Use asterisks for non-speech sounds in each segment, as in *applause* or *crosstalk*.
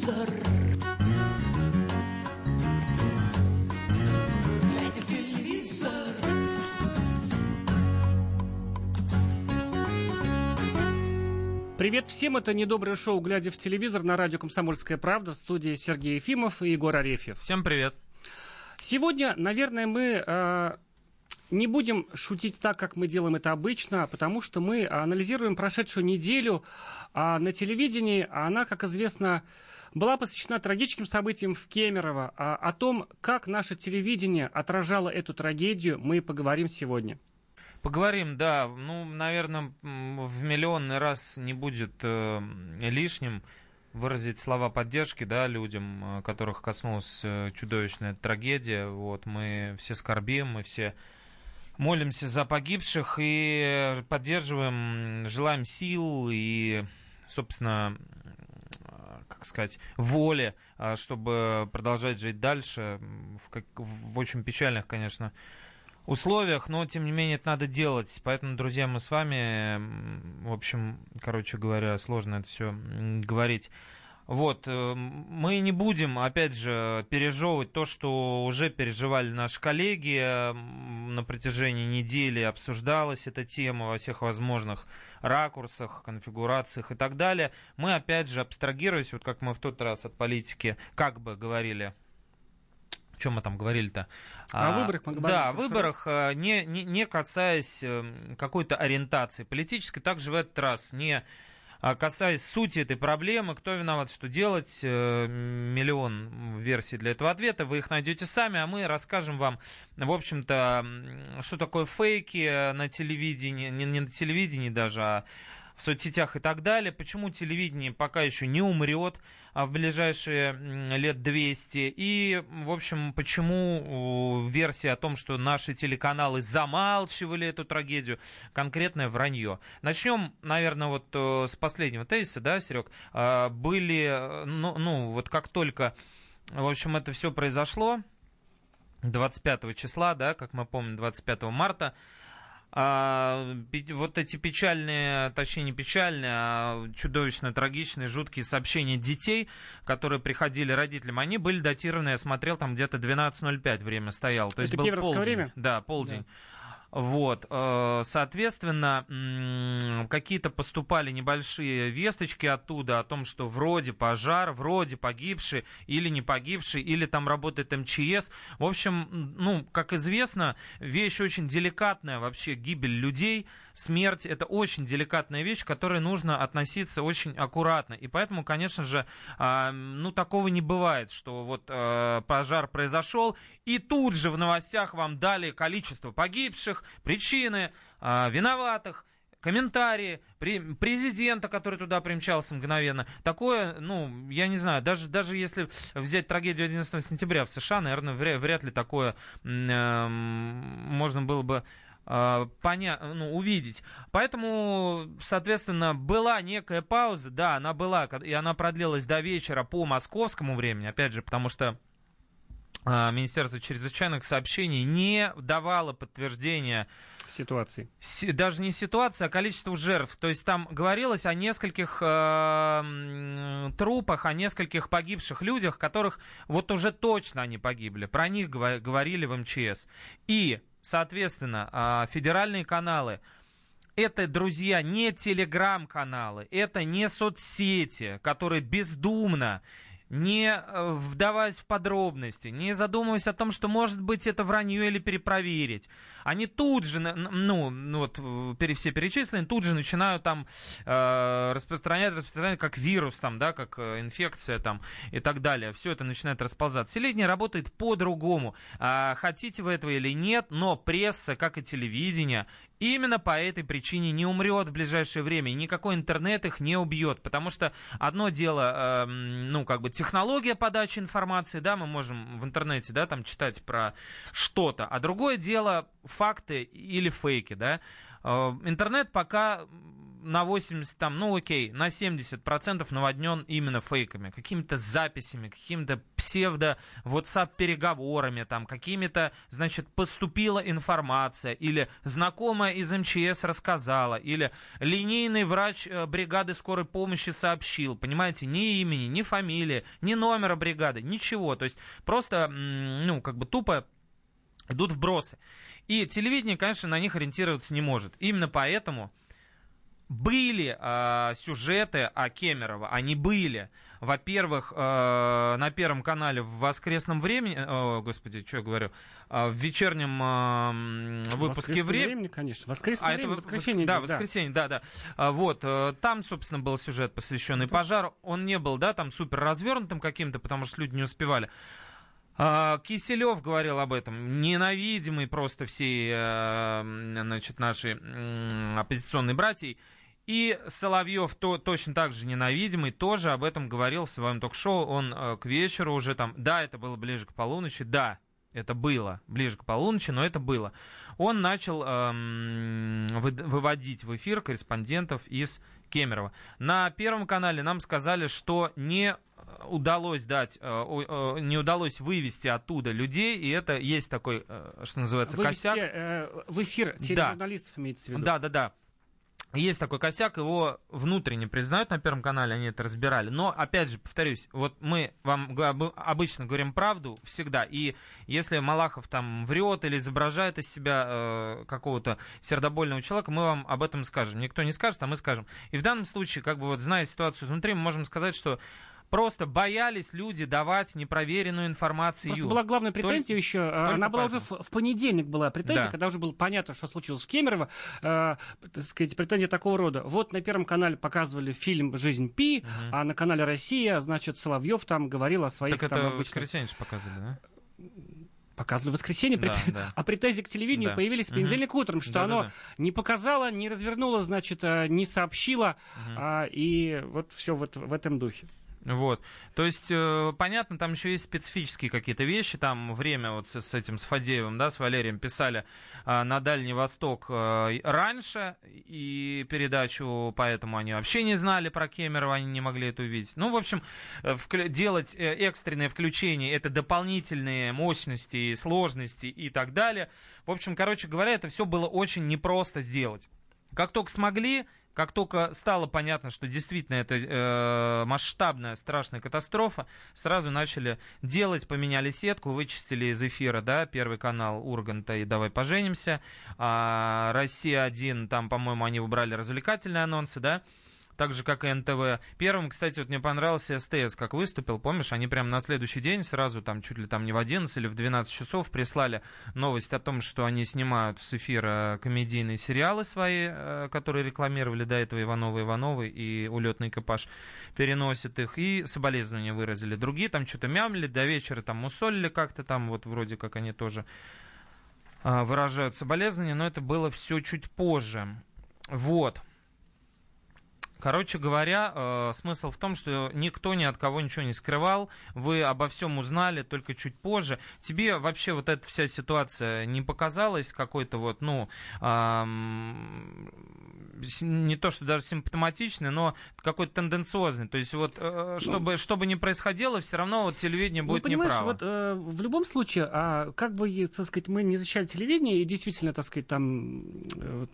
телевизор. Глядя в телевизор. Привет всем, это недоброе шоу «Глядя в телевизор» на радио «Комсомольская правда» в студии Сергей Ефимов и Егор Арефьев. Всем привет. Сегодня, наверное, мы э, не будем шутить так, как мы делаем это обычно, потому что мы анализируем прошедшую неделю а на телевидении. а Она, как известно, была посвящена трагическим событиям в Кемерово. А о том, как наше телевидение отражало эту трагедию, мы поговорим сегодня. Поговорим, да. Ну, наверное, в миллионный раз не будет э, лишним выразить слова поддержки, да, людям, э, которых коснулась э, чудовищная трагедия. Вот мы все скорбим, мы все молимся за погибших и поддерживаем, желаем сил и, собственно, как сказать, воли, э, чтобы продолжать жить дальше в, как, в очень печальных, конечно, условиях, но тем не менее это надо делать. Поэтому, друзья, мы с вами, в общем, короче говоря, сложно это все говорить. Вот, э, мы не будем, опять же, пережевывать то, что уже переживали наши коллеги на протяжении недели, обсуждалась эта тема во всех возможных ракурсах, конфигурациях и так далее. Мы, опять же, абстрагируясь, вот как мы в тот раз от политики как бы говорили, о чем мы там говорили-то? О выборах мы говорили Да, о выборах, э, не, не, не касаясь э, какой-то ориентации политической, также в этот раз не а, касаясь сути этой проблемы, кто виноват, что делать, э, миллион версий для этого ответа, вы их найдете сами, а мы расскажем вам, в общем-то, что такое фейки на телевидении, не, не на телевидении даже, а в соцсетях и так далее, почему телевидение пока еще не умрет? а, в ближайшие лет 200, и, в общем, почему версия о том, что наши телеканалы замалчивали эту трагедию, конкретное вранье. Начнем, наверное, вот э, с последнего тезиса, да, Серег, А, были, ну, ну, вот как только, в общем, это все произошло, 25 числа, да, как мы помним, 25 марта, а, вот эти печальные, точнее не печальные, а чудовищно трагичные, жуткие сообщения детей, которые приходили родителям, они были датированы, я смотрел, там где-то 12.05 время стояло. То есть Это был кемеровское полдень. время? Да, полдень. Вот, э, соответственно, какие-то поступали небольшие весточки оттуда о том, что вроде пожар, вроде погибший или не погибший, или там работает МЧС. В общем, ну, как известно, вещь очень деликатная вообще, гибель людей, смерть, это очень деликатная вещь, к которой нужно относиться очень аккуратно. И поэтому, конечно же, а, ну, такого не бывает, что вот э, пожар произошел, и тут же в новостях вам дали количество погибших, причины, а, виноватых, комментарии пре- президента, который туда примчался мгновенно. Такое, ну, я не знаю, даже, даже если взять трагедию 11 сентября в США, наверное, вря- вряд ли такое эм, можно было бы поня... ну, увидеть. Поэтому, соответственно, была некая пауза, да, она была, и она продлилась до вечера по московскому времени, опять же, потому что а, Министерство чрезвычайных сообщений не давало подтверждения Ситуации. си- даже не ситуация, а количество жертв. То есть там говорилось о нескольких э, трупах, о нескольких погибших людях, которых вот уже точно они погибли. Про них говорили в МЧС. И, соответственно, а, федеральные каналы. Это, друзья, не телеграм-каналы, это не соцсети, которые бездумно не э, вдаваясь в подробности, не задумываясь о том, что может быть это вранье или перепроверить. Они тут же, ну, ну вот э, все перечислены, тут же начинают там э, распространять, распространять как вирус, там, да, как э, инфекция там и так далее. Все это начинает расползаться. Телевидение работает по-другому. А, хотите вы этого или нет, но пресса, как и телевидение, именно по этой причине не умрет в ближайшее время, и никакой интернет их не убьет, потому что одно дело, эм, ну, как бы технология подачи информации, да, мы можем в интернете, да, там читать про что-то, а другое дело факты или фейки, да. Э, Интернет пока на 80, там, ну окей, на 70% наводнен именно фейками, какими-то записями, какими-то псевдо WhatsApp переговорами, там, какими-то, значит, поступила информация, или знакомая из МЧС рассказала, или линейный врач э, бригады скорой помощи сообщил, понимаете, ни имени, ни фамилии, ни номера бригады, ничего, то есть просто, ну, как бы тупо идут вбросы. И телевидение, конечно, на них ориентироваться не может. Именно поэтому были э, сюжеты о Кемерово, они были. Во-первых, э, на Первом канале в воскресном времени, о, господи, что я говорю, э, в вечернем э, выпуске времени. времени, конечно. Воскресное а время, это воскресенье. Да, воскресенье, да, да. да. Вот, э, там, собственно, был сюжет, посвященный пожару. Он не был, да, там супер развернутым каким-то, потому что люди не успевали. А, Киселев говорил об этом, ненавидимый просто всей э, значит, нашей оппозиционной братьей. И Соловьев то, точно так же ненавидимый, тоже об этом говорил в своем ток-шоу. Он э, к вечеру уже там, да, это было ближе к полуночи, да, это было ближе к полуночи, но это было. Он начал эм, вы, выводить в эфир корреспондентов из Кемерово. На Первом канале нам сказали, что не удалось дать, э, э, не удалось вывести оттуда людей, и это есть такой, э, что называется, вывести, косяк. в эфир тележурналистов да. имеется в виду. Да, да, да. Есть такой косяк, его внутренне признают на Первом канале, они это разбирали. Но, опять же, повторюсь, вот мы вам обычно говорим правду всегда, и если Малахов там врет или изображает из себя э, какого-то сердобольного человека, мы вам об этом скажем. Никто не скажет, а мы скажем. И в данном случае, как бы вот зная ситуацию изнутри, мы можем сказать, что Просто боялись люди давать непроверенную информацию. Просто была главная претензия только, еще. Только она была поэтому. уже в, понедельник была претензия, да. когда уже было понятно, что случилось в Кемерово. Э, так сказать, претензия такого рода. Вот на Первом канале показывали фильм «Жизнь Пи», угу. а на канале «Россия», значит, Соловьев там говорил о своих... Так там, это обычных... воскресенье показывали, да? показывали в воскресенье, да, прет... да. а претензии к телевидению да. появились в понедельник угу. утром, что да, оно да, да. не показало, не развернуло, значит, э, не сообщило, угу. а, и вот все вот в этом духе. Вот. То есть, э, понятно, там еще есть специфические какие-то вещи. Там время вот с, с этим, с Фадеевым, да, с Валерием писали э, на Дальний Восток э, раньше, и передачу, поэтому они вообще не знали про Кемерово, они не могли это увидеть. Ну, в общем, э, вклю- делать экстренное включение, это дополнительные мощности, сложности и так далее. В общем, короче говоря, это все было очень непросто сделать. Как только смогли, как только стало понятно, что действительно это э, масштабная страшная катастрофа, сразу начали делать, поменяли сетку, вычистили из эфира, да, первый канал Урганта и «Давай поженимся», а «Россия-1», там, по-моему, они выбрали развлекательные анонсы, да, так же, как и НТВ. Первым, кстати, вот мне понравился СТС, как выступил, помнишь, они прямо на следующий день сразу, там, чуть ли там не в 11 или в 12 часов прислали новость о том, что они снимают с эфира комедийные сериалы свои, э, которые рекламировали до этого Ивановы Ивановы и улетный экипаж переносит их, и соболезнования выразили. Другие там что-то мямли, до вечера там мусолили как-то там, вот вроде как они тоже а, выражают соболезнования, но это было все чуть позже. Вот. Короче говоря, э, смысл в том, что никто ни от кого ничего не скрывал, вы обо всем узнали только чуть позже. Тебе вообще вот эта вся ситуация не показалась какой-то вот, ну, эм, не то, что даже симптоматичный, но какой-то тенденциозный. То есть вот, э, ну, чтобы, ну, что не происходило, все равно вот телевидение будет ну, понимаешь, неправо. Вот, э, в любом случае, а, как бы, так сказать, мы не защищали телевидение, и действительно, так сказать, там, э,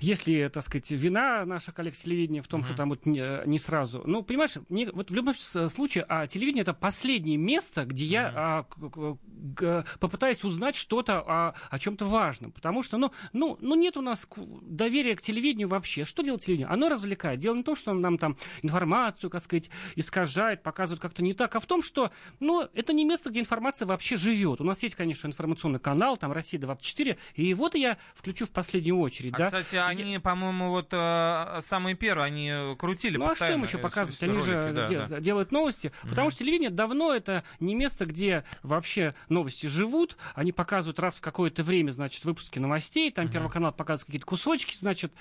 если, так сказать, вина наша коллег телевидения в том, mm-hmm. что там вот не, не сразу. Ну, понимаешь, не, вот в любом случае, а телевидение это последнее место, где mm-hmm. я а, к, к, попытаюсь узнать что-то о, о чем-то важном. Потому что, ну, ну, ну, нет у нас доверия к телевидению вообще. Что делает телевидение? Оно развлекает. Дело не в том, что нам там информацию, как сказать, искажает, показывает как-то не так, а в том, что, ну, это не место, где информация вообще живет. У нас есть, конечно, информационный канал, там Россия-24, и его-то я включу в последнюю очередь, а, да. кстати, они, я... по-моему, вот э, самые первые, они крутили Ну, а что им еще показывать? Они ролики, же да, де- да. делают новости. Mm-hmm. Потому что телевидение давно это не место, где вообще новости живут. Они показывают раз в какое-то время, значит, выпуски новостей. Там mm-hmm. Первый канал показывает какие-то кусочки, значит,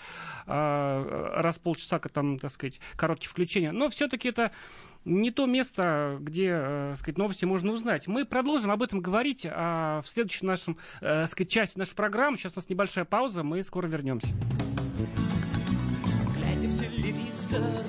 а, раз в полчаса, там, так сказать, короткие включения. Но все-таки это не то место, где, э, сказать, новости можно узнать. Мы продолжим об этом говорить а в следующем нашем, э, сказать, части нашей программы. Сейчас у нас небольшая пауза, мы скоро вернемся. телевизор,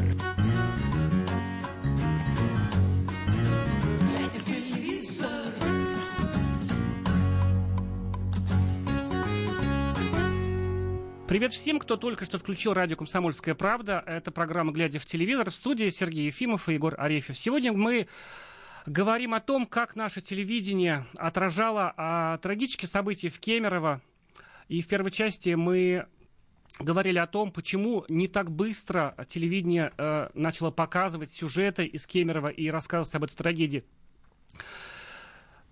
Привет всем, кто только что включил радио «Комсомольская правда». Это программа «Глядя в телевизор». В студии Сергей Ефимов и Егор Арефьев. Сегодня мы говорим о том, как наше телевидение отражало а, трагические события в Кемерово. И в первой части мы говорили о том, почему не так быстро телевидение э, начало показывать сюжеты из Кемерово и рассказывать об этой трагедии.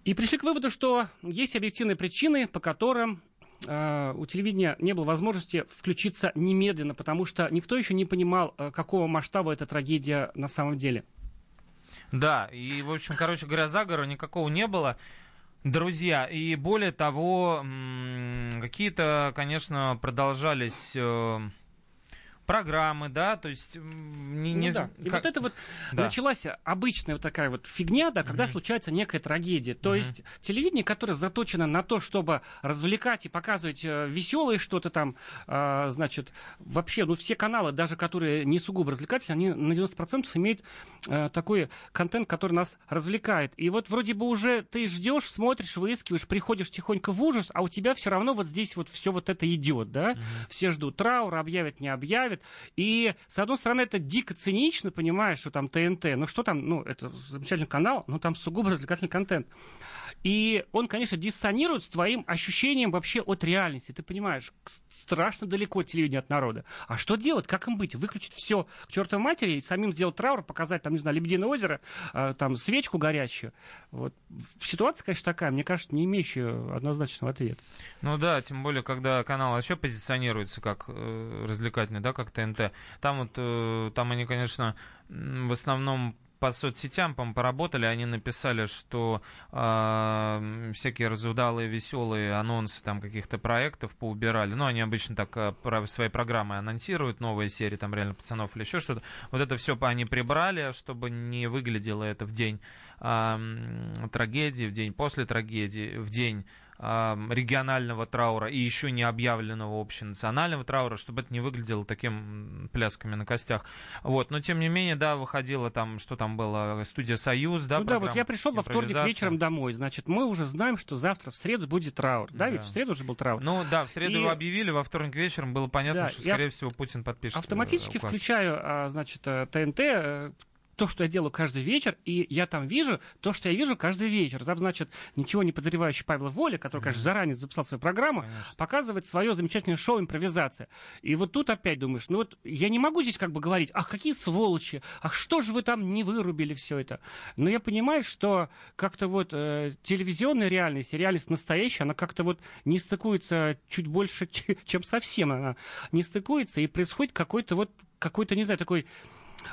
И пришли к выводу, что есть объективные причины, по которым у телевидения не было возможности включиться немедленно, потому что никто еще не понимал, э, какого масштаба эта трагедия на самом деле. Да, и, в общем, короче говоря, заговора никакого не было. Друзья, и более того, какие-то, конечно, продолжались э, программы, да, то есть м, не, Ну не- да. И как- вот это вот Да. началась обычная вот такая вот фигня, да, когда случается некая трагедия. То есть телевидение, которое заточено на то, чтобы развлекать и показывать веселое что-то там, а, значит, вообще, ну все каналы, даже которые не сугубо развлекательные, они на 90% имеют э, такой контент, который нас развлекает. И вот вроде бы уже ты ждешь, смотришь, выискиваешь, приходишь тихонько в ужас, а у тебя все равно вот здесь вот все вот это идет, да? Все ждут траур, объявят, не объявят. И, с одной стороны, это дико цинично, понимаешь, что там ТНТ, ну что там, ну, это замечательный канал, но там сугубо развлекательный контент. И он, конечно, диссонирует с твоим ощущением вообще от реальности. Ты понимаешь, страшно далеко телевидение от народа. А что делать? Как им быть? Выключить все к чертовой матери и самим сделать траур, показать, там, не знаю, Лебединое озеро, э, там, свечку горящую. Вот. Ситуация, конечно, такая, мне кажется, не имеющая однозначного ответа. Ну да, тем более, когда канал вообще позиционируется как э, развлекательный, да, как ТНТ. Там вот, э, там они, конечно, в основном по соцсетям, по поработали, они написали, что э, всякие разудалые, веселые анонсы там каких-то проектов поубирали. Ну, они обычно так э, про- свои программы анонсируют, новые серии, там реально пацанов или еще что-то. Вот это все они прибрали, чтобы не выглядело это в день м, трагедии, в день после трагедии, в день регионального траура и еще не объявленного общенационального траура, чтобы это не выглядело таким плясками на костях. Вот, но тем не менее, да, выходила там, что там было, студия Союз, да, ну да, вот я пришел во вторник вечером домой, значит, мы уже знаем, что завтра в среду будет траур. Да, Да. ведь в среду уже был траур. Ну да, в среду И- его объявили, во вторник вечером было понятно, Да, что, я скорее ав- всего, Путин подпишет. э, Автоматически указ. включаю, а, значит, э, ТНТ, э, то, что я делаю каждый вечер, и я там вижу то, что я вижу каждый вечер. Там, значит, ничего не подозревающий Павел Воля, который, конечно, заранее записал свою программу, Конечно. показывает свое замечательное шоу «Импровизация». И вот тут опять думаешь, ну вот я не могу здесь как бы говорить, ах, какие сволочи, ах, что же вы там не вырубили все это. Но я понимаю, что как-то вот э, телевизионная реальность и реальность настоящая, она как-то вот не стыкуется чуть больше, *laughs* чем совсем она не стыкуется, и происходит какой-то вот, какой-то, не знаю, такой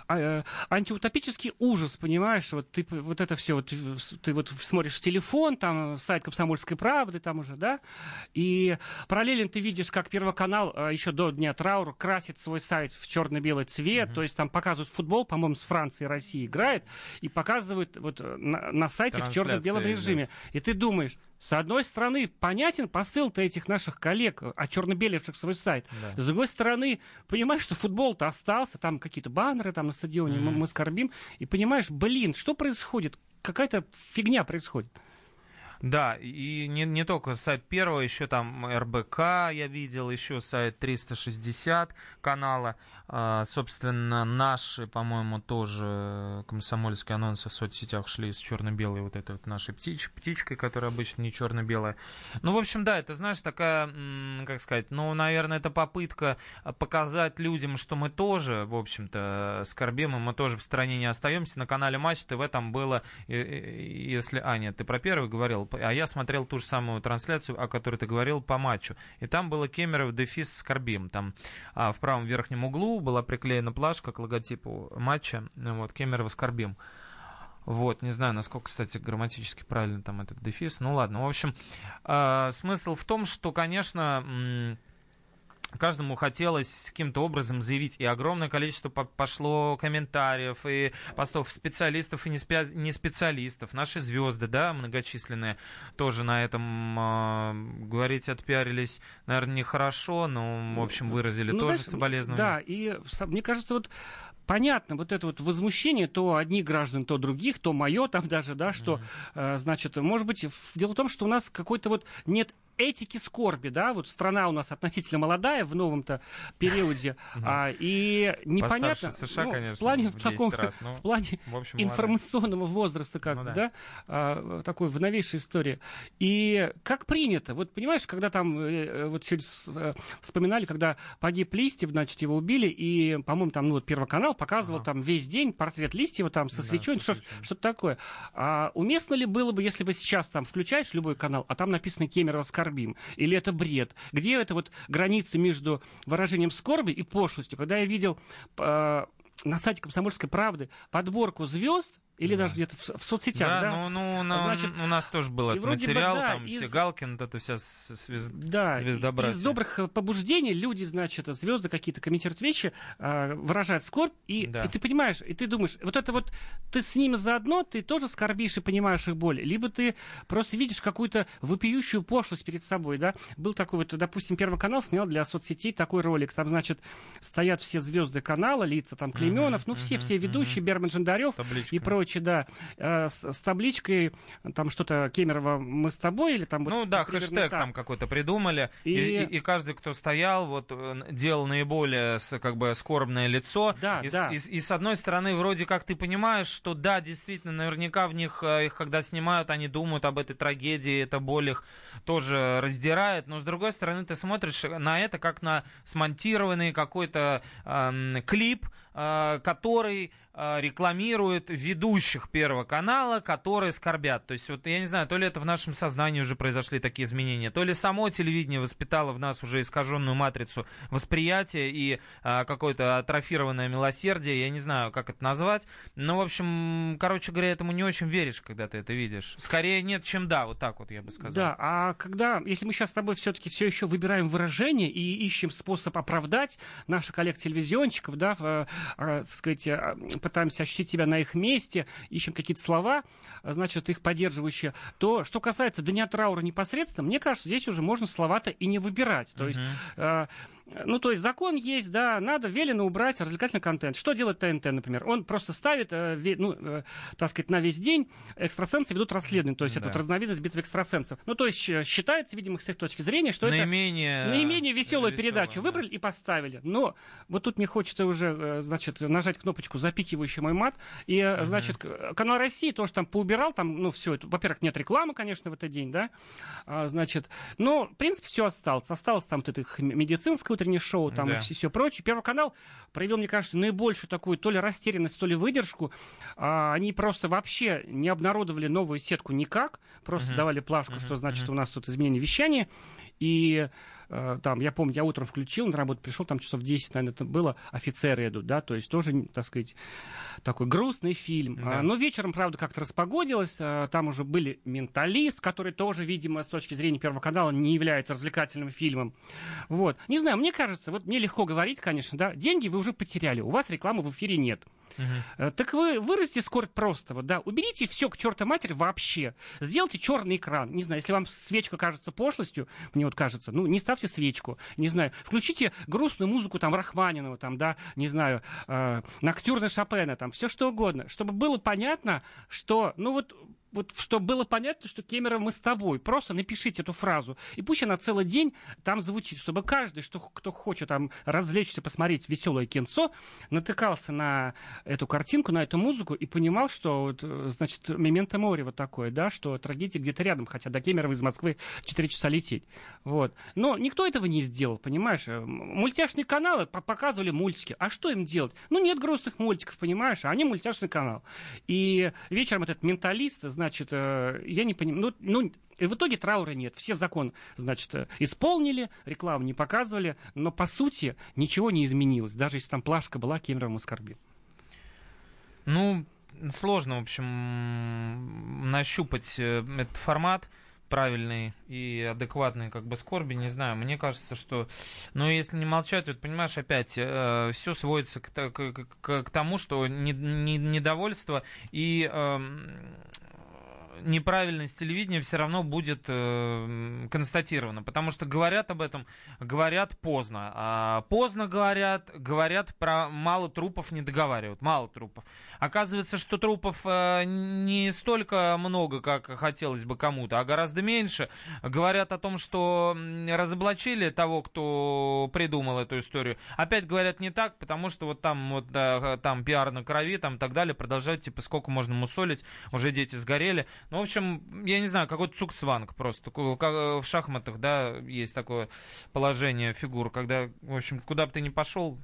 а, э, антиутопический ужас, понимаешь, вот ты вот это все, вот э, ты вот смотришь в телефон, там э, сайт Комсомольской правды, там уже, да, и параллельно ты видишь, как Первый канал еще до Дня траура красит свой сайт в черно-белый цвет, то есть там показывают футбол, по-моему, с Францией и Россией играет, и показывают вот на, на сайте в черно-белом идет. режиме. И ты думаешь, с одной стороны, понятен посыл-то этих наших коллег, э, очерно-белевших свой сайт. Да. С другой стороны, понимаешь, что футбол-то остался, там какие-то баннеры там на стадионе, мы, Мгм. мы скорбим. И понимаешь, блин, что происходит? Какая-то фигня происходит. Да, и не, не только сайт первого, еще там РБК я видел, еще сайт 360 канала. А, собственно, наши, по-моему, тоже комсомольские анонсы в соцсетях шли с черно-белой вот этой вот нашей птич, птичкой, которая обычно не черно-белая. Ну, в общем, да, это, знаешь, такая, как сказать, ну, наверное, это попытка показать людям, что мы тоже, в общем-то, скорбим, и мы тоже в стране не остаемся. На канале Матч ТВ там было, если... А, нет, ты про первый говорил, а я смотрел ту же самую трансляцию, о которой ты говорил, по матчу. И там было Кемеров дефис скорбим. Там а, в правом верхнем углу была приклеена плашка к логотипу матча. Вот, Кемерово скорбим. Вот, не знаю, насколько, кстати, грамматически правильно там этот дефис. Ну ладно, в общем, э, смысл в том, что, конечно, каждому хотелось каким-то образом заявить, и огромное количество пошло комментариев, и постов специалистов и не, спе- не специалистов. Наши звезды, да, многочисленные, тоже на этом э, говорить отпиарились, наверное, нехорошо, но, в общем, выразили ну, тоже знаешь, соболезнования. Да, и мне кажется, вот понятно вот это вот возмущение то одних граждан, то других, то мое там даже, да, что, mm-hmm. значит, может быть, дело в том, что у нас какой-то вот нет этики скорби, да, вот страна у нас относительно молодая в новом-то периоде, а, и непонятно, США, ну, конечно, в плане в таком, раз, ну, в плане в общем, информационного возраста, как ну, бы, да, да а, такой в новейшей истории. И как принято, вот понимаешь, когда там, э, э, вот сегодня э, вспоминали, когда погиб Листьев, значит, его убили, и, по-моему, там, ну, вот Первый канал показывал ага. там весь день портрет Листьева там со свечой, что, что-то такое. А уместно ли было бы, если бы сейчас там включаешь любой канал, а там написано Кемерово скорбим, или это бред? Где это вот граница между выражением скорби и пошлостью? Когда я видел э, на сайте «Комсомольской правды» подборку звезд, или да. даже где-то в, в соцсетях, да? да? Ну, ну на, Значит, у нас тоже был этот материал, бы, да, там из... Сигалкин, вот это вся звезд... да, звездобратья. Из добрых э, побуждений люди, значит, звезды какие-то комментируют вещи, э, выражают скорбь, и, да. и ты понимаешь, и ты думаешь, вот это вот, ты с ними заодно, ты тоже скорбишь и понимаешь их боль, либо ты просто видишь какую-то вопиющую пошлость перед собой, да? Был такой вот, допустим, Первый канал снял для соцсетей такой ролик, там, значит, стоят все звезды канала, лица там Клеменов, uh-huh, ну, все-все uh-huh, ведущие, uh-huh. Берман Жандарев и прочие короче, да, э, с, с табличкой, там что-то Кемерово мы с тобой, или там... Ну вот, да, хэштег там какой-то придумали, и... И, и, и каждый, кто стоял, вот э, делал наиболее как бы скорбное лицо, да, и, да. И, и, с одной стороны, вроде как ты понимаешь, что да, действительно, наверняка в них, э, их когда снимают, они думают об этой трагедии, эта боль их тоже раздирает, но с другой стороны, ты смотришь на это как на смонтированный какой-то э, клип, э, который рекламирует ведущих Первого канала, которые скорбят. То есть, вот я не знаю, то ли это в нашем сознании уже произошли такие изменения, то ли само телевидение воспитало в нас уже искаженную матрицу восприятия и а, какое-то атрофированное милосердие, я не знаю, как это назвать. Но, в общем, короче говоря, этому не очень веришь, когда ты это видишь. Скорее нет, чем да, вот так вот я бы сказал. Да, а когда, если мы сейчас с тобой все-таки все еще выбираем выражение и ищем способ оправдать наших коллег-телевизионщиков, да, в, а, так сказать, пытаемся ощутить себя на их месте, ищем какие-то слова, значит, их поддерживающие, то, что касается Дня траура непосредственно, мне кажется, здесь уже можно слова-то и не выбирать. То uh-huh. есть ну, то есть закон есть, да, надо велено убрать развлекательный контент. Что делает ТНТ, например? Он просто ставит, э, ну, э, так сказать, на весь день экстрасенсы ведут расследование, то есть да. это вот разновидность битвы экстрасенсов. Ну, то есть считается, видимо, с их точки зрения, что наименее... это наименее веселую веселая, передачу. Да. Выбрали и поставили. Но вот тут мне хочется уже, э, значит, нажать кнопочку запикивающий мой мат. И, угу. значит, канал России тоже там поубирал, там, ну, все это. Во-первых, нет рекламы, конечно, в этот день, да. А, значит, но, в принципе, все осталось. Осталось там вот это медицинское утреннее шоу там да. и все, все прочее. Первый канал проявил, мне кажется, наибольшую такую то ли растерянность, то ли выдержку. А, они просто вообще не обнародовали новую сетку никак, просто uh-huh. давали плашку, uh-huh. что значит uh-huh. у нас тут изменение вещания. И э, там, я помню, я утром включил, на работу пришел, там часов 10, наверное, это было, офицеры идут, да, то есть тоже, так сказать, такой грустный фильм. Да. А, но вечером, правда, как-то распогодилось, а, там уже были «Менталист», который тоже, видимо, с точки зрения Первого канала не является развлекательным фильмом. Вот. Не знаю, мне кажется, вот мне легко говорить, конечно, да, деньги вы уже потеряли, у вас рекламы в эфире нет. Uh-huh. Так вы вырасти скорость просто, вот, да, уберите все к чертовой матери вообще. Сделайте черный экран. Не знаю, если вам свечка кажется пошлостью, мне вот кажется, ну, не ставьте свечку. Не знаю, включите грустную музыку там Рахманинова, там, да, не знаю, э, Ноктюрна Шопена, там, все что угодно, чтобы было понятно, что, ну, вот вот чтобы было понятно, что Кемерово мы с тобой. Просто напишите эту фразу. И пусть она целый день там звучит, чтобы каждый, что, кто хочет там развлечься, посмотреть веселое кинцо, натыкался на эту картинку, на эту музыку и понимал, что, вот, э, значит, мементо море вот такое, да, что трагедия где-то рядом, хотя до Кемерово из Москвы 4 часа лететь. Вот. Но никто этого не сделал, понимаешь? Э, Мультяшные каналы по- показывали мультики. А что им делать? Ну, нет грустных мультиков, понимаешь? А они мультяшный канал. И вечером этот менталист, значит, э, я не понимаю, ну, ну, и в итоге траура нет. Все закон, значит, э, исполнили, рекламу не показывали, но по сути ничего не изменилось. Даже если там плашка была, Кемеровым оскорбил. Ну, сложно, в общем, нащупать э, этот формат правильный и адекватный как бы скорби, не знаю. Мне кажется, что, ну, если не молчать, вот понимаешь, опять все сводится к, к- к- к тому, что не- не- недовольство и эм, неправильность телевидения все равно будет э, констатирована, потому что говорят об этом, говорят поздно, а поздно говорят, говорят про мало трупов не договаривают, мало трупов. Оказывается, что трупов э, не столько много, как хотелось бы кому-то, а гораздо меньше. Говорят о том, что разоблачили того, кто придумал эту историю. Опять говорят не так, потому что вот там вот да, там пиар на крови, там так далее, продолжают, типа, сколько можно мусолить, уже дети сгорели. Ну, в общем, я не знаю, какой-то цукцванг просто. Как в шахматах, да, есть такое положение фигур, когда, в общем, куда бы ты ни пошел,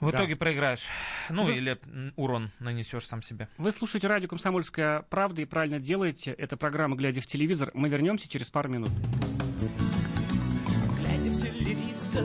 в Да. итоге проиграешь. Ну, Вы- или урон нанесешь сам себе. Вы слушаете радио «Комсомольская правда» и правильно делаете. Это программа «Глядя в телевизор». Мы вернемся через пару минут. Глядя в телевизор,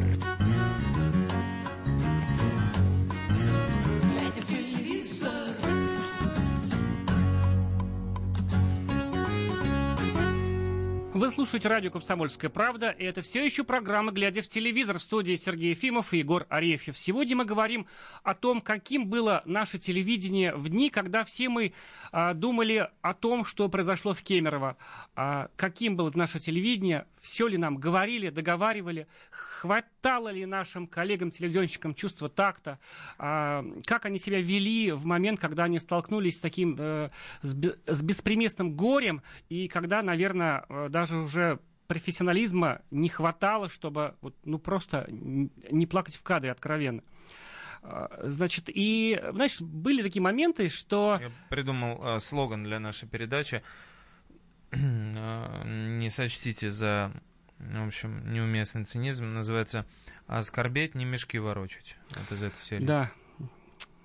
Слушаете радио «Комсомольская правда», и это все еще программа «Глядя в телевизор» в студии Сергей Ефимов и Егор Арефьев. Сегодня мы говорим о том, каким было наше телевидение в дни, когда все мы а, думали о том, что произошло в Кемерово. А, каким было наше телевидение, все ли нам говорили, договаривали, хватало ли нашим коллегам-телевизионщикам чувства такта, а, как они себя вели в момент, когда они столкнулись с таким, э, с, бе- с беспримесным горем, и когда, наверное, э, даже уже профессионализма не хватало, чтобы вот, ну, просто не плакать в кадре откровенно. А, Значит, и, знаешь, были такие моменты, что... Я придумал э, слоган для нашей передачи. Э, *clears throat* Не сочтите за, в общем, неуместный цинизм. Называется «Оскорбеть, не мешки ворочать». Вот из этой серии. Да,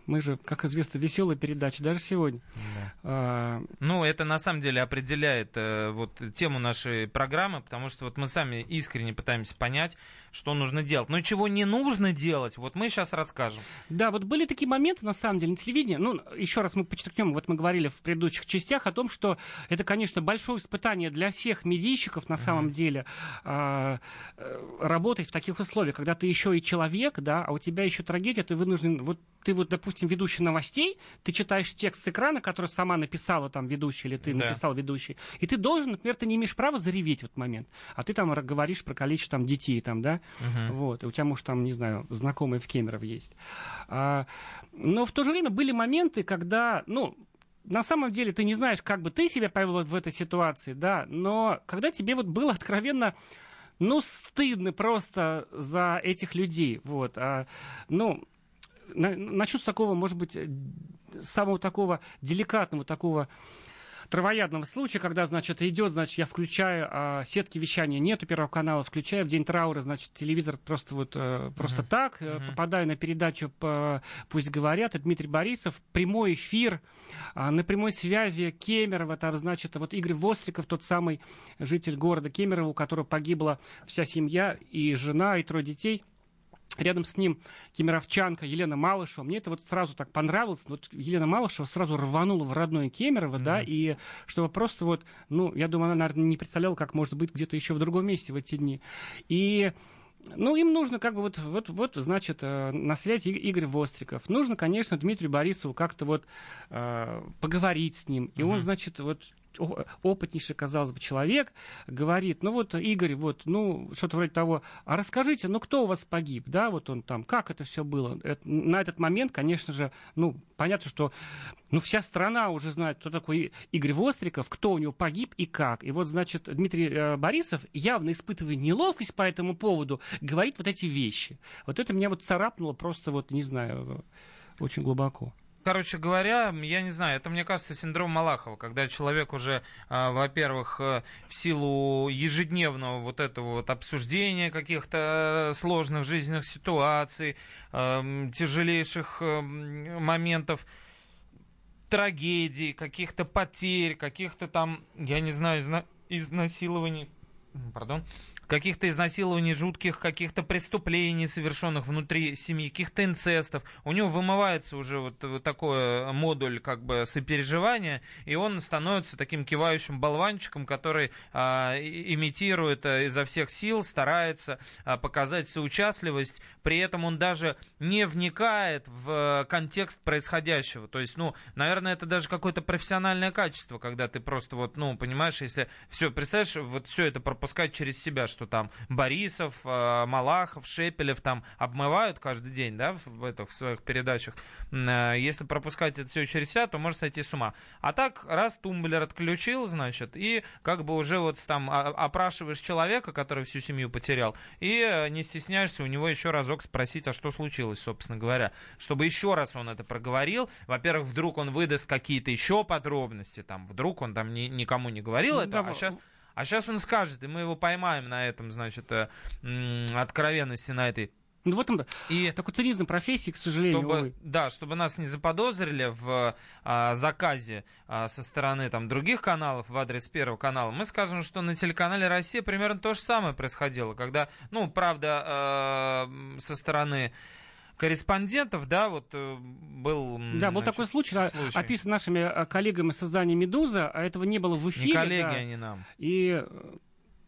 мы же, как известно, веселая передача, даже сегодня. Да. А, Ну, это на самом деле определяет э, вот тему нашей программы, потому что вот мы сами искренне пытаемся понять, что нужно делать. Но чего не нужно делать, вот мы сейчас расскажем. Да, вот были такие моменты, на самом деле, на телевидении. Ну, еще раз мы подчеркнем, вот мы говорили в предыдущих частях о том, что это, конечно, большое испытание для всех медийщиков, на самом деле, а, э, работать в таких условиях, когда ты еще и человек, да, а у тебя еще трагедия, ты вынужден, вот ты вот, допустим, ведущий новостей, ты читаешь текст с экрана, который сама написала там ведущий, или ты Да. написал ведущий, и ты должен, например, ты не имеешь права зареветь в этот момент, а ты там говоришь про количество там детей, там, да, вот, и у тебя, может, там, не знаю, знакомые в Кемерово есть. А, но в то же время были моменты, когда, ну, на самом деле ты не знаешь, как бы ты себя повел в этой ситуации, да, но когда тебе вот было откровенно, ну, стыдно просто за этих людей, вот, а, ну, на- начну с такого, может быть, самого такого деликатного, такого травоядного случая, когда, значит, идет, значит, я включаю, а сетки вещания нету Первого канала, включаю в день траура, значит, телевизор просто вот, э, просто так, э, попадаю на передачу по «Пусть говорят», и Дмитрий Борисов, прямой эфир, а, на прямой связи Кемерово, там, значит, вот Игорь Востриков, тот самый житель города Кемерово, у которого погибла вся семья, и жена, и трое детей, Рядом с ним кемеровчанка Елена Малышева. Мне это вот сразу так понравилось. Вот Елена Малышева сразу рванула в родное Кемерово, да, и чтобы просто вот, ну, я думаю, она, наверное, не представляла, как может быть где-то еще в другом месте в эти дни. И ну, им нужно как бы вот, вот, вот значит, э, на связи Игорь Востриков. Нужно, конечно, Дмитрию Борисову как-то вот э, поговорить с ним. И он, значит, вот опытнейший, казалось бы, человек говорит, ну вот, Игорь, вот, ну, что-то вроде того, а расскажите, ну, кто у вас погиб, да, вот он там, как это все было? Это- на этот момент, конечно же, ну, понятно, что, ну, вся страна уже знает, кто такой Игорь Востриков, кто у него погиб и как. И вот, значит, Дмитрий э, Борисов, явно испытывая неловкость по этому поводу, говорит вот эти вещи. Вот это меня вот царапнуло просто вот, не знаю, очень глубоко. Короче говоря, я не знаю, это, мне кажется, синдром Малахова, когда человек уже, а, во-первых, э, в силу ежедневного вот этого вот обсуждения каких-то сложных жизненных ситуаций, эм, тяжелейших моментов, трагедий, каких-то потерь, каких-то там, я не знаю, изна- изнасилований, пардон, каких-то изнасилований жутких, каких-то преступлений, совершенных внутри семьи, каких-то инцестов. У него вымывается уже вот, вот такой модуль как бы сопереживания, и он становится таким кивающим болванчиком, который а, имитирует а, изо всех сил, старается а, показать соучастливость, при этом он даже не вникает в э, контекст происходящего. То есть, ну, наверное, это даже какое-то профессиональное качество, когда ты просто вот, ну, понимаешь, если все, представляешь, вот все это пропускать через себя, что там Борисов, э, Малахов, Шепелев там обмывают каждый день, да, в, этих в своих передачах. Э, Если пропускать это все через себя, то можно сойти с ума. А так, раз тумблер отключил, значит, и как бы уже вот там опрашиваешь человека, который всю семью потерял, и э, не стесняешься у него еще разок спросить, а что случилось, собственно говоря. Чтобы еще раз он это проговорил. Во-первых, вдруг он выдаст какие-то еще подробности, там, вдруг он там ни- никому не говорил Ну, это, да, а сейчас... А сейчас он скажет, и мы его поймаем на этом, значит, э, откровенности, на этой. Ну, в этом И такой цинизм профессии, к сожалению, чтобы, увы. да, чтобы нас не заподозрили в а, заказе а, со стороны там, других каналов в адрес Первого канала, мы скажем, что на телеканале «Россия» примерно то же самое происходило, когда, ну, правда, м, со стороны корреспондентов, да, вот э, был... Да, был значит, такой случай, случай. описан нашими э, коллегами создания «Медуза», а этого не было в эфире. Не коллеги да. они нам. И, э,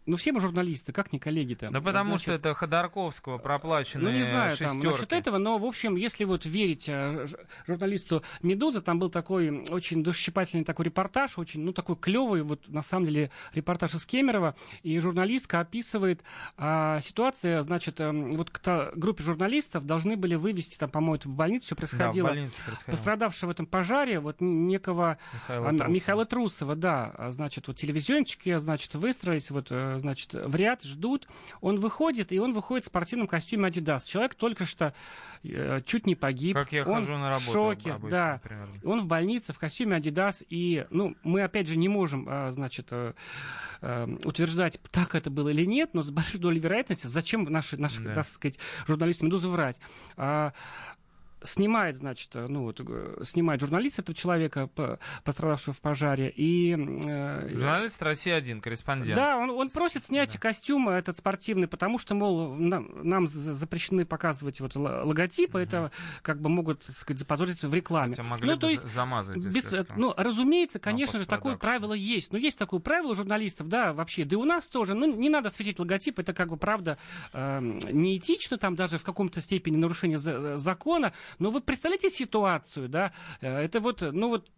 ну, все мы журналисты, как не коллеги-то? Да потому Значит, что это Ходорковского проплаченные Ну, не знаю там шестерки. насчет этого, но, в общем, если вот верить э, журналисту «Медузы», там был такой очень душесчипательный такой репортаж, очень, ну, такой клевый, вот, на самом деле, репортаж из Кемерово, и журналистка описывает а, ситуацию, значит, э, вот к группе журналистов должны были вывести, там, по-моему, в больницу все Да, в происходило, больнице происходило. пострадавшего в этом пожаре, вот некого Михаила а, Трусова. Михаила Трусова, да, А, значит, вот телевизионщики, значит, выстроились, вот, э, значит, в ряд, ждут. Он выходит, и он выходит в спортивном костюме Adidas. Человек только что э, чуть не погиб. Как я он хожу на работу в шоке, обычно, да. примерно. Он в больнице в костюме Adidas, и, ну, мы, опять же, не можем, а, значит, э, э, утверждать, так это было или нет, но с большой долей вероятности, зачем наши, наши Да. так сказать, журналисты «Медузы» врать? Снимает, значит, э, ну вот, э, снимает журналист этого человека, пострадавшего в пожаре, и... э, Журналист Россия-1, корреспондент. да, он, он просит снять костюм этот спортивный, потому что, мол, нам, нам за- запрещены показывать вот логотипы, это как бы могут, так сказать, заподозрить в рекламе. Хотя могли ну, бы то есть, замазать, без- ну, разумеется, конечно же, такое правило есть. Но есть такое правило журналистов, да, вообще, да и у нас тоже. Ну, не надо светить логотип, это как бы, правда, эм, неэтично, там даже в каком-то степени нарушение за- закона. Но вы представляете ситуацию, да, э, это вот, ну вот,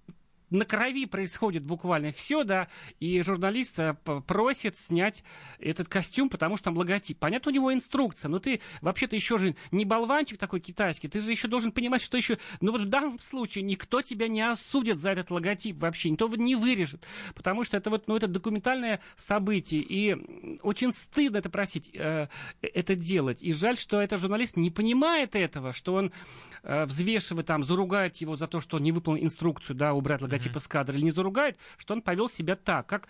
на крови происходит буквально все, да, и журналист э, просит снять этот костюм, потому что там логотип. Понятно, у него инструкция, но ты вообще-то еще же не болванчик такой китайский, ты же еще должен понимать, что еще, ну вот в данном случае никто тебя не осудит за этот логотип вообще, никто не вырежет, потому что это вот, ну это документальное событие, и очень стыдно это просить, э, это делать, и жаль, что этот журналист не понимает этого, что он э, взвешивает там, заругает его за то, что он не выполнил инструкцию, да, убрать логотип из кадра, или не заругает, что он повел себя так, как,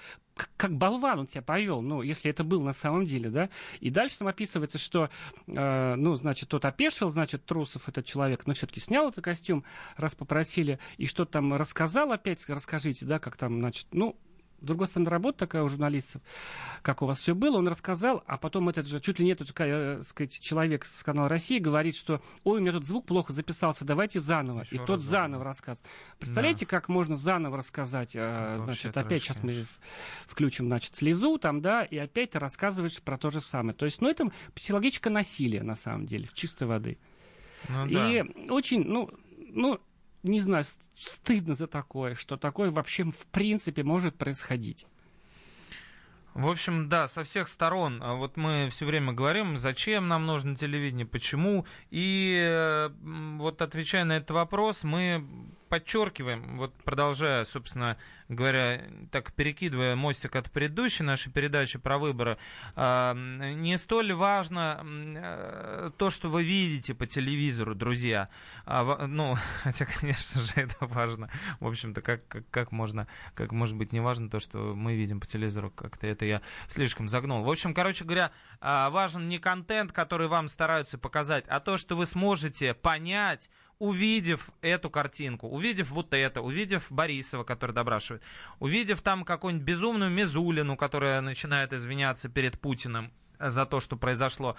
как, болван он себя повел, ну, если это был на самом деле, да. И дальше там описывается, что, э, ну, значит, тот опешил, значит, Трусов этот человек, но все-таки снял этот костюм, раз попросили, и что там рассказал опять, расскажите, да, как там, значит, ну, с другой стороны, работа такая у журналистов, как у вас все было, он рассказал, а потом этот же, чуть ли не этот же, э, сказать, человек с канала России говорит, что, ой, у меня тут звук плохо записался, давайте заново. Еще и раз тот заново. заново рассказ. Представляете, как можно заново рассказать, э, Это значит, трэш, опять сейчас мы конечно. в- включим, значит, слезу там, да, и опять ты рассказываешь про то же самое. То есть, ну, это психологическое насилие, на самом деле, в чистой воды. Ну да. И очень, ну, ну, не знаю, стыдно за такое, что такое вообще в принципе может происходить. В общем, да, со всех сторон. А Вот мы все время говорим, зачем нам нужно телевидение, почему. И вот отвечая на этот вопрос, мы подчеркиваем, вот продолжая, собственно говоря, так перекидывая мостик от предыдущей нашей передачи про выборы, не столь важно э, то, что вы видите по телевизору, друзья. А ну, *laughs* хотя, конечно же, это важно. В общем-то, как, как, как можно, как может быть не важно то, что мы видим по телевизору, как-то это я слишком загнул. В общем, короче говоря, а, важен не контент, который вам стараются показать, а то, что вы сможете понять, увидев эту картинку, увидев вот это, увидев Борисова, который добрашивает, увидев там какую-нибудь безумную Мизулину, которая начинает извиняться перед Путиным за то, что произошло.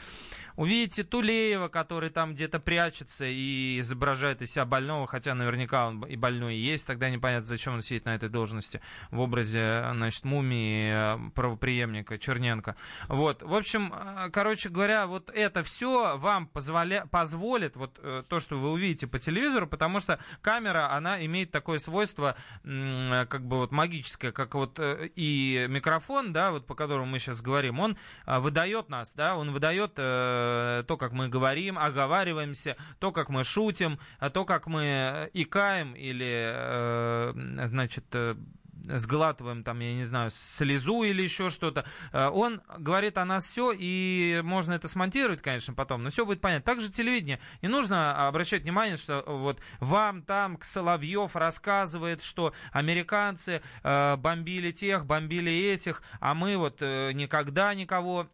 Увидите Тулеева, который там где-то прячется и изображает из себя больного, хотя наверняка он и больной и есть, тогда непонятно, зачем он сидит на этой должности в образе, значит, мумии э, правоприемника Черненко. Вот, в общем, э, короче говоря, вот это все вам позволя... позволит, вот э, то, что вы увидите по телевизору, потому что камера, она имеет такое свойство, как бы вот магическое, как вот и микрофон, да, вот по которому мы сейчас говорим, он а, выдает нас, да, он выдает э, то, как мы говорим, оговариваемся, то, как мы шутим, а то, как мы э, икаем или, э, значит, э, сглатываем там, я не знаю, слезу или еще что-то. Э, Он говорит о нас все, и можно это смонтировать, конечно, потом, но все будет понятно. Также телевидение. Не нужно обращать внимание, что вот вам там Соловьев рассказывает, что американцы э, бомбили тех, бомбили этих, а мы вот никогда никого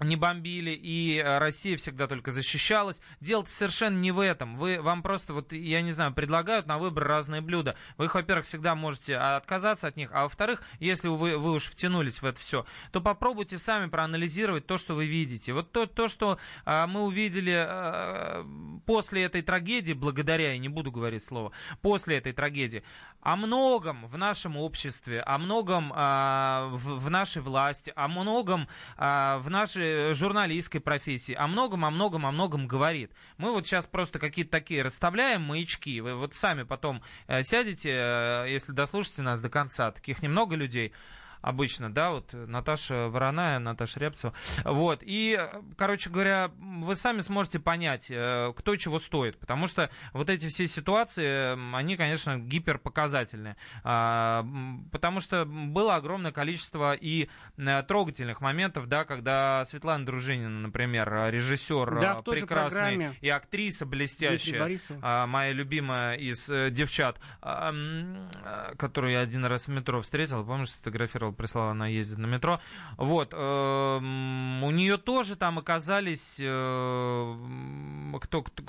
не бомбили, и э, Россия всегда только защищалась. Дело-то совершенно не в этом. Вы, вам просто, вот, я не знаю, предлагают на выбор разные блюда. Вы их, во-первых, всегда можете а, отказаться от них, а во-вторых, если вы, вы уж втянулись в это все, то попробуйте сами проанализировать то, что вы видите. Вот то, то что а, мы увидели а, после этой трагедии, благодаря, я не буду говорить слово, после этой трагедии, о многом в нашем обществе, о многом а, в, в нашей власти, о многом а, в нашей журналистской профессии, о многом, о многом, о многом говорит. Мы вот сейчас просто какие-то такие расставляем маячки. Вы вот сами потом э, сядете, э, если дослушаете нас до конца, таких немного людей, обычно, да, вот Наташа Вороная, Наташа Рябцева. Вот, и, э, короче говоря, вы сами сможете понять, э, кто чего стоит, потому что вот эти все ситуации, они, конечно, гиперпоказательные, А, потому что было огромное количество и э, трогательных моментов, да, когда Светлана Дружинина, например, э, режиссер, Да, э, прекрасный и актриса блестящая, а, моя любимая из э, девчат, а, которую я один раз в метро встретил, помнишь, сфотографировал, прислала, она ездит на метро. Вот, э, м, у нее тоже там оказались э, кто, кто,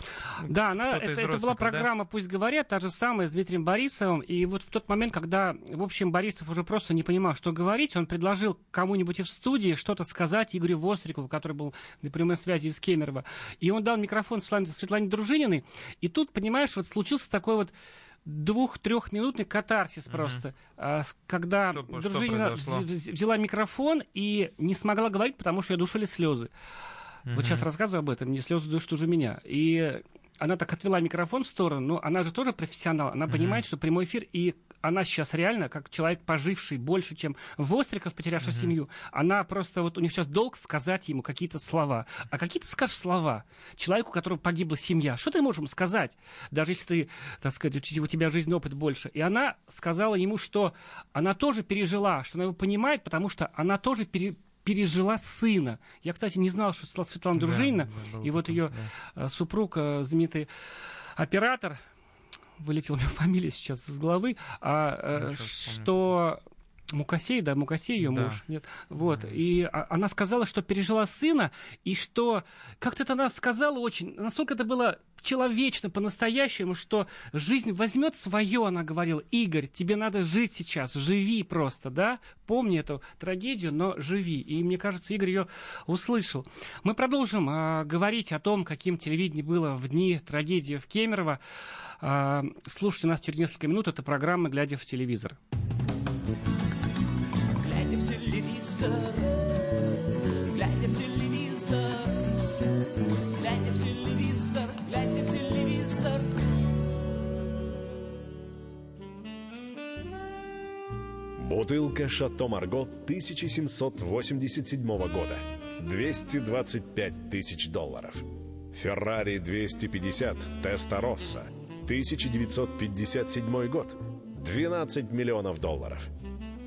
Да, она, это, это была родственников, да? программа «Пусть говорят», та же самая, с Дмитрием Борисовым. И вот в тот момент, когда, в общем, Борисов уже просто не понимал, что говорить, он предложил кому-нибудь в студии что-то сказать Игорю Вострикову, который был на прямой связи из Кемерово. И он дал микрофон Светлане, Светлане Дружининой. И тут, понимаешь, вот случился такой вот двух-трехминутный катарсис просто, а, когда Что- что Дружинина произошло? вз- взяла микрофон и не смогла говорить, потому что ее душили слезы. Вот сейчас рассказываю об этом, мне слезы душат уже меня. И она так отвела микрофон в сторону, но она же тоже профессионал, она понимает, что прямой эфир, и она сейчас реально, как человек, поживший больше, чем Востриков, потерявший семью, она просто, вот у них сейчас долг сказать ему какие-то слова. А какие ты скажешь слова человеку, у которого погибла семья? Что ты можешь ему сказать? Даже если ты, так сказать, у те- у тебя жизненный опыт больше. И она сказала ему, что она тоже пережила, что она его понимает, потому что она тоже пере- пережила сына. Я, кстати, не знал, что Светлана- Да, Дружинина, да, и вот ее да. э, супруг, э, знаменитый оператор, вылетела меня *laughs* фамилия сейчас с головы, а, э, щас вспомню. что Мукасей, да, Мукасей ее Да. муж. Нет. Вот. И а- она сказала, что пережила сына, и что как-то это она сказала очень, настолько это было человечно, по-настоящему, что жизнь возьмет свое, она говорила. Игорь, тебе надо жить сейчас, живи просто, да? Помни эту трагедию, но живи. И мне кажется, Игорь ее услышал. Мы продолжим а, говорить о том, каким телевидение было в дни трагедии в Кемерово. А, слушайте нас через несколько минут. Это программа «Глядя в телевизор». Глядя в телевизор, глядя в телевизор, глядя в телевизор. Бутылка «Шато Марго» 1787 года. 225 тысяч долларов. «Феррари 250 Теста Росса» 1957 год. 12 миллионов долларов.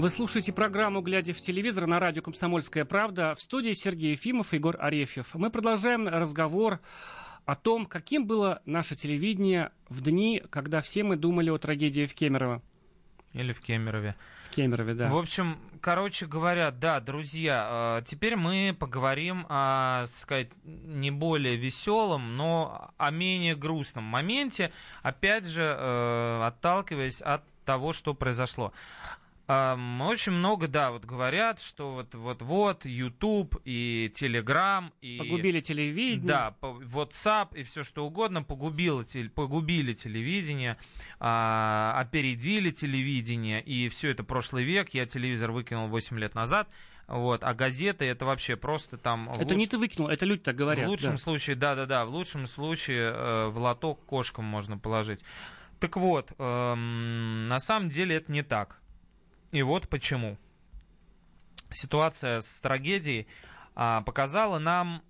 Вы слушаете программу «Глядя в телевизор» на радио «Комсомольская правда». В студии Сергей Ефимов и Егор Арефьев. Мы продолжаем разговор о том, каким было наше телевидение в дни, когда все мы думали о трагедии в Кемерово. Или в Кемерове. В Кемерове, да. В общем, короче говоря, да, друзья, э, теперь мы поговорим о, сказать, не более веселом, но о менее грустном моменте, опять же, э, отталкиваясь от того, что произошло. Эм, Очень много, да, вот говорят, что вот вот вот YouTube и Telegram и Погубили телевидение. да, WhatsApp и все что угодно погубило, погубили телевидение, а, опередили телевидение, и все это прошлый век. Я телевизор выкинул 8 лет назад, вот, а газеты это вообще просто там... Это не луч- ты выкинул, это люди так говорят. в лучшем да. случае, да-да-да, в лучшем случае э, в лоток кошкам можно положить. Так вот, эм, на самом деле это не так. И вот почему. Ситуация с трагедией а, показала нам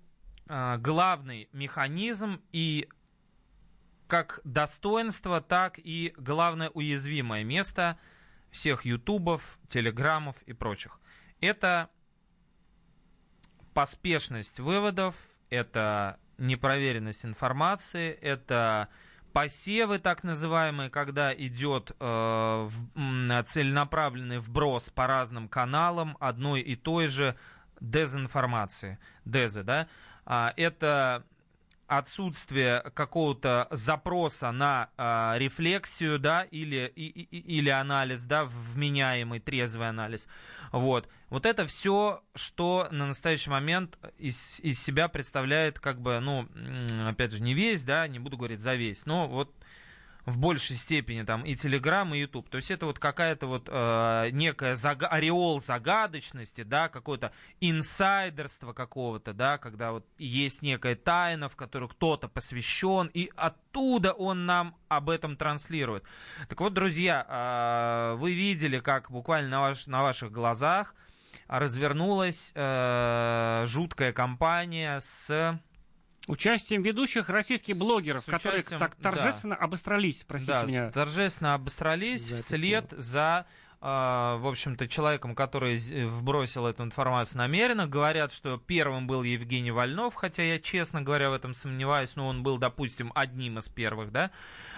а, главный механизм и как достоинство, так и главное уязвимое место всех ютубов, телеграммов и прочих. Это поспешность выводов, это непроверенность информации, это посевы так называемые, когда идет э, целенаправленный вброс по разным каналам одной и той же дезинформации, дезы, да, А, это отсутствие какого-то запроса на а, рефлексию, да, или, и- или анализ, да, вменяемый, трезвый анализ. Вот. Вот это все, что на настоящий момент из, из себя представляет, как бы, ну, опять же, не весь, да, не буду говорить за весь, но вот в большей степени там и Телеграм, и Ютуб. То есть это вот какая-то вот э, некая зага- ореол загадочности, да, какое-то инсайдерство какого-то, да, когда вот есть некая тайна, в которую кто-то посвящен, и оттуда он нам об этом транслирует. Так вот, друзья, э, вы видели, как буквально на, ваш- на ваших глазах развернулась э, жуткая кампания с Участием ведущих российских блогеров, С которые так да. торжественно обострались, простите да, меня. торжественно обострались за вслед за, в общем-то, человеком, который з- вбросил эту информацию намеренно. Говорят, что первым был Евгений Вольнов, хотя я, честно говоря, в этом сомневаюсь, но он был, допустим, одним из первых, да,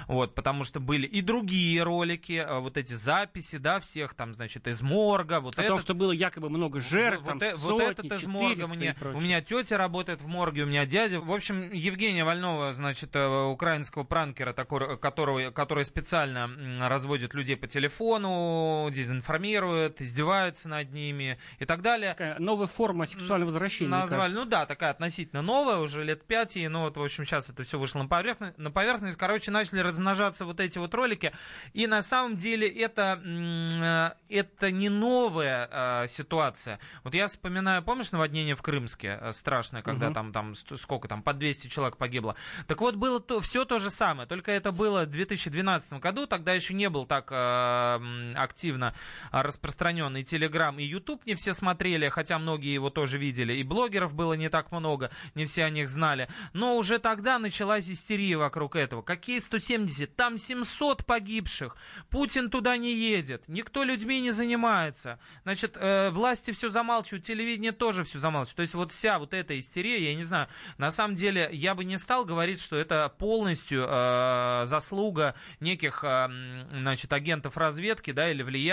вот, потому что были и другие ролики, э, вот эти записи, да, всех там, значит, из морга, вот О это том, что было якобы много жертв, вот, там э- вот сотни, этот из морга 400 и мне. У меня тетя работает в морге, у меня дядя. В общем, Евгения Вольнова, значит, э, украинского пранкера, такого, которого, который специально разводит людей по телефону, дезинформируют, издеваются над ними и так далее. Такая новая форма сексуального возвращения. Назвали, ну да, такая относительно новая, уже лет пять, и, ну вот, в общем, сейчас это все вышло на поверхность, на поверхность. Короче, начали размножаться вот эти вот ролики, и на самом деле это, э, это не новая э, ситуация. Вот я вспоминаю, помнишь наводнение в Крымске э, страшное, когда Мгм. там, там сколько там, по 200 человек погибло. Так вот, было то, все то же самое, только это было в 2012 году, тогда еще не был так э, активно а, распространен и Телеграм, и Ютуб не все смотрели, хотя многие его тоже видели, и блогеров было не так много, не все о них знали. Но уже тогда началась истерия вокруг этого. Какие 170? Там 700 погибших. Путин туда не едет. Никто людьми не занимается. Значит, э, власти все замалчивают, телевидение тоже все замалчивает. То есть вот вся вот эта истерия, я не знаю, на самом деле я бы не стал говорить, что это полностью э, заслуга неких, э, значит, агентов разведки, да, или влияния,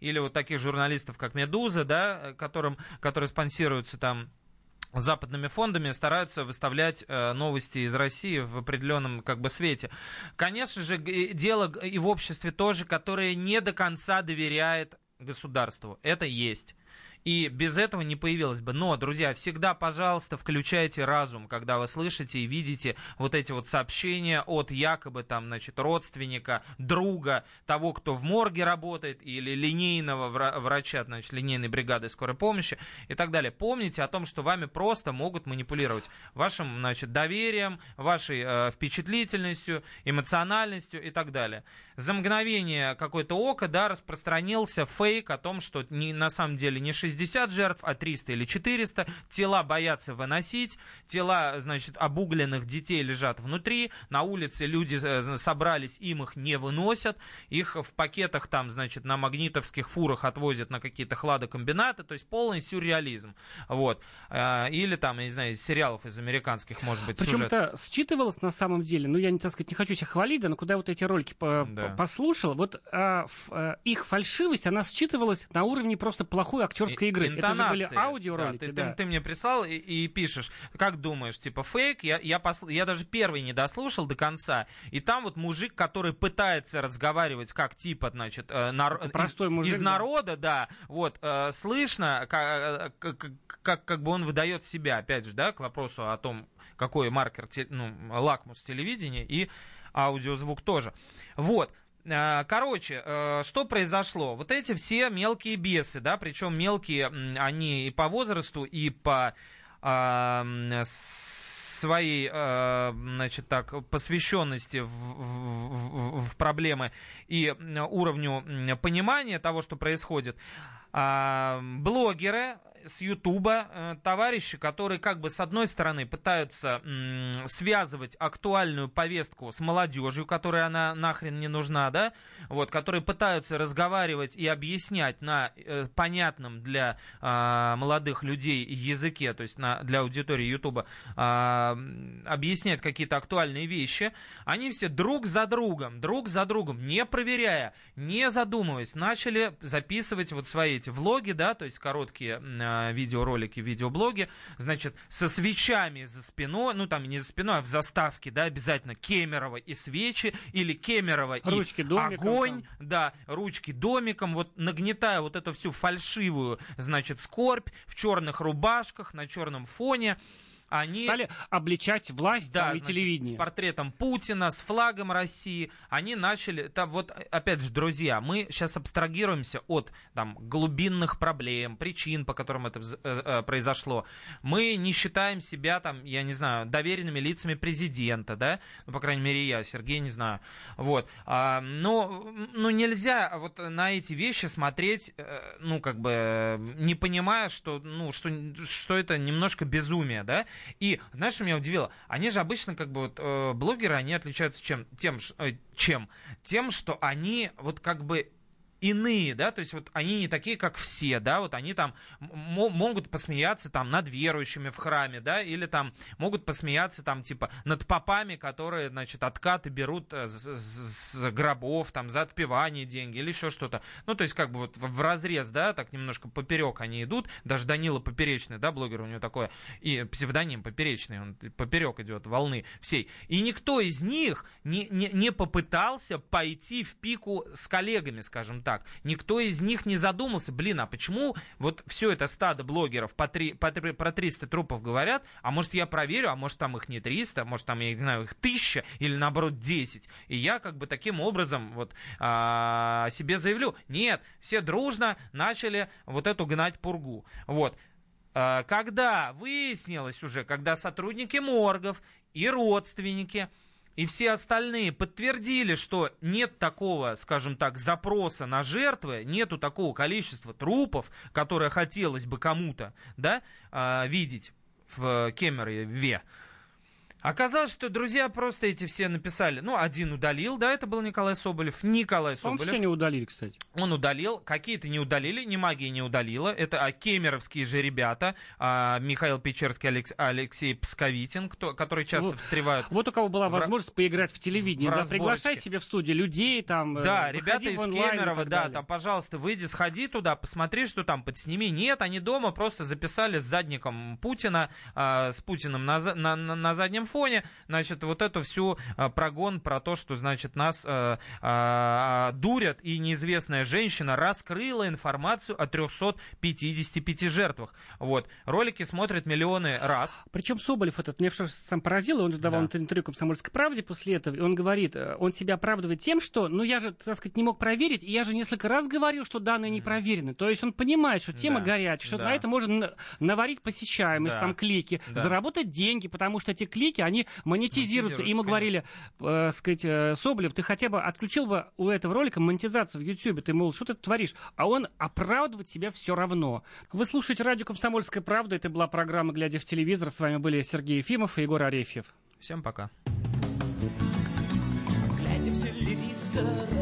или вот таких журналистов, как Медуза, да, которым, которые спонсируются там западными фондами стараются выставлять э, новости из России в определенном как бы свете. Конечно же, дело и в обществе тоже, которое не до конца доверяет государству. Это есть. И без этого не появилось бы. Но, друзья, всегда, пожалуйста, включайте разум, когда вы слышите и видите вот эти вот сообщения от якобы там, значит, родственника, друга, того, кто в морге работает, или линейного вра- врача, значит, линейной бригады скорой помощи и так далее. Помните о том, что вами просто могут манипулировать вашим, значит, доверием, вашей э, впечатлительностью, эмоциональностью и так далее. За мгновение какое-то око, да, распространился фейк о том, что не, на самом деле не 60 жертв, а 300 или 400. Тела боятся выносить, тела, значит, обугленных детей лежат внутри, на улице люди э, собрались, им их не выносят, их в пакетах там, значит, на магнитовских фурах отвозят на какие-то хладокомбинаты, то есть полный сюрреализм. Вот. Э, Или там, я не знаю, из сериалов из американских, может быть, Причем сюжет. считывалось на самом деле, ну я не так сказать, не хочу себя хвалить, да, но когда я вот эти ролики по- Да. По- послушал, вот а, ф- а, их фальшивость, она считывалась на уровне просто плохой актерской игры. Это же были Интонации. аудиоролики, Да, ты, да. ты- ты мне прислал и, и пишешь, как думаешь, типа фейк? Я, я, посл- я даже первый не дослушал до конца. И там вот мужик, который пытается разговаривать как типа, значит, э, нар- простой из, мужик, из да. народа, да, вот, э, слышно, как, как, как, как бы он выдает себя, опять же, да, к вопросу о том, какой маркер, ну, лакмус телевидения и аудиозвук тоже. Вот. Э, Короче, э, что произошло? Вот эти все мелкие бесы, да, причем мелкие они и по возрасту, и по своей, э, значит так, посвященности в, в- в- проблемы и уровню понимания того, что происходит, блогеры с Ютуба, э, товарищи, которые как бы с одной стороны пытаются связывать актуальную повестку с молодежью, которой она нахрен не нужна, да, вот, которые пытаются разговаривать и объяснять на э, понятном для а, молодых людей языке, то есть на, для аудитории Ютуба, а, объяснять какие-то актуальные вещи, они все друг за другом, друг за другом, не проверяя, не задумываясь, начали записывать вот свои эти влоги, да, то есть короткие видеоролики, видеоблоги, значит, со свечами за спиной, ну там не за спиной, а в заставке, да, обязательно Кемерово и свечи, или Кемерово и Ручки домиком огонь, там. да, ручки домиком, вот нагнетая вот эту всю фальшивую, значит, скорбь в черных рубашках на черном фоне, они... Стали обличать власть Да, там, и значит, телевидение. с портретом Путина, с флагом России. Они начали, там вот, опять же, друзья, мы сейчас абстрагируемся от там глубинных проблем, причин, по которым это э, э, произошло. Мы не считаем себя там, я не знаю, доверенными лицами президента, да, ну, по крайней мере, я, Сергей, не знаю. Вот. А, но, ну, нельзя вот на эти вещи смотреть, э, ну, как бы, не понимая, что, ну, что, что это немножко безумие, да, и, знаешь, что меня удивило? Они же обычно, как бы, вот, э, блогеры, они отличаются чем? Тем, э, чем? Тем, что они, вот, как бы, иные, да, то есть вот они не такие, как все, да, вот они там могут посмеяться там над верующими в храме, да, или там могут посмеяться там типа над попами, которые, значит, откаты берут э, с, с гробов, там, за отпевание деньги или еще что-то. Ну, то есть как бы вот в, разрез, да, так немножко поперек они идут, даже Данила Поперечный, да, блогер у него такой, и псевдоним Поперечный, он поперек идет волны всей. И никто из них не, не, не попытался пойти в пику с коллегами, скажем так. Так. Никто из них не задумался, блин, а почему вот все это стадо блогеров по три, по три- про 300 трупов говорят, а может я проверю, а может там их не 300, может там, я не знаю, их 1000 или наоборот 10. И я как бы таким образом вот а, себе заявлю. Нет, все дружно начали вот эту гнать пургу. Вот. А, Когда выяснилось уже, когда сотрудники моргов и родственники и все остальные подтвердили, что нет такого, скажем так, запроса на жертвы, нету такого количества трупов, которое хотелось бы кому-то, да, а, видеть в Кемерове. Оказалось, что друзья просто эти все написали. Ну, один удалил, да, это был Николай Соболев. Николай Соболев. все не удалили, кстати. Он удалил, какие-то не удалили, не магия не удалила. Это а, кемеровские же ребята, а, Михаил Печерский, Алекс- Алексей Псковитин, кто, которые часто Вот- встревают. Вот у кого была В возможность поиграть в телевидение. в Да, приглашай себе в студию людей, там, э, Да, ребята из онлайн Кемерово, да, там, пожалуйста, выйди, сходи туда, посмотри, что там, подсними. Нет, они дома просто записали с задником Путина, а, с Путиным на, на, на- на заднем фоне, значит, вот эту всю а, прогон про то, что, значит, нас а, а, дурят, и неизвестная женщина раскрыла информацию о 355 жертвах. Вот. Ролики смотрят миллионы раз. Причем Соболев этот меня что сам поразил, он же давал Да. интервью «Комсомольской правде» после этого, и он говорит, э, он себя оправдывает тем, что, ну я же, так сказать, не мог проверить, и я же несколько раз говорил, что данные не проверены. То есть он понимает, что тема Да, горячая, что да. на это можно на- наварить посещаемость, Да, там клики, да. заработать деньги, потому что эти клики, они монетизируются. И ему Монетизируются, говорили, э, сказать, э, Соболев, ты хотя бы отключил бы у этого ролика монетизацию в Ютьюбе, ты, мол, что ты творишь? А он оправдывать себя все равно. Вы слушаете радио «Комсомольская правда», это была программа «Глядя в телевизор», с вами были Сергей Ефимов и Егор Арефьев. Всем пока. Глядя в телевизор,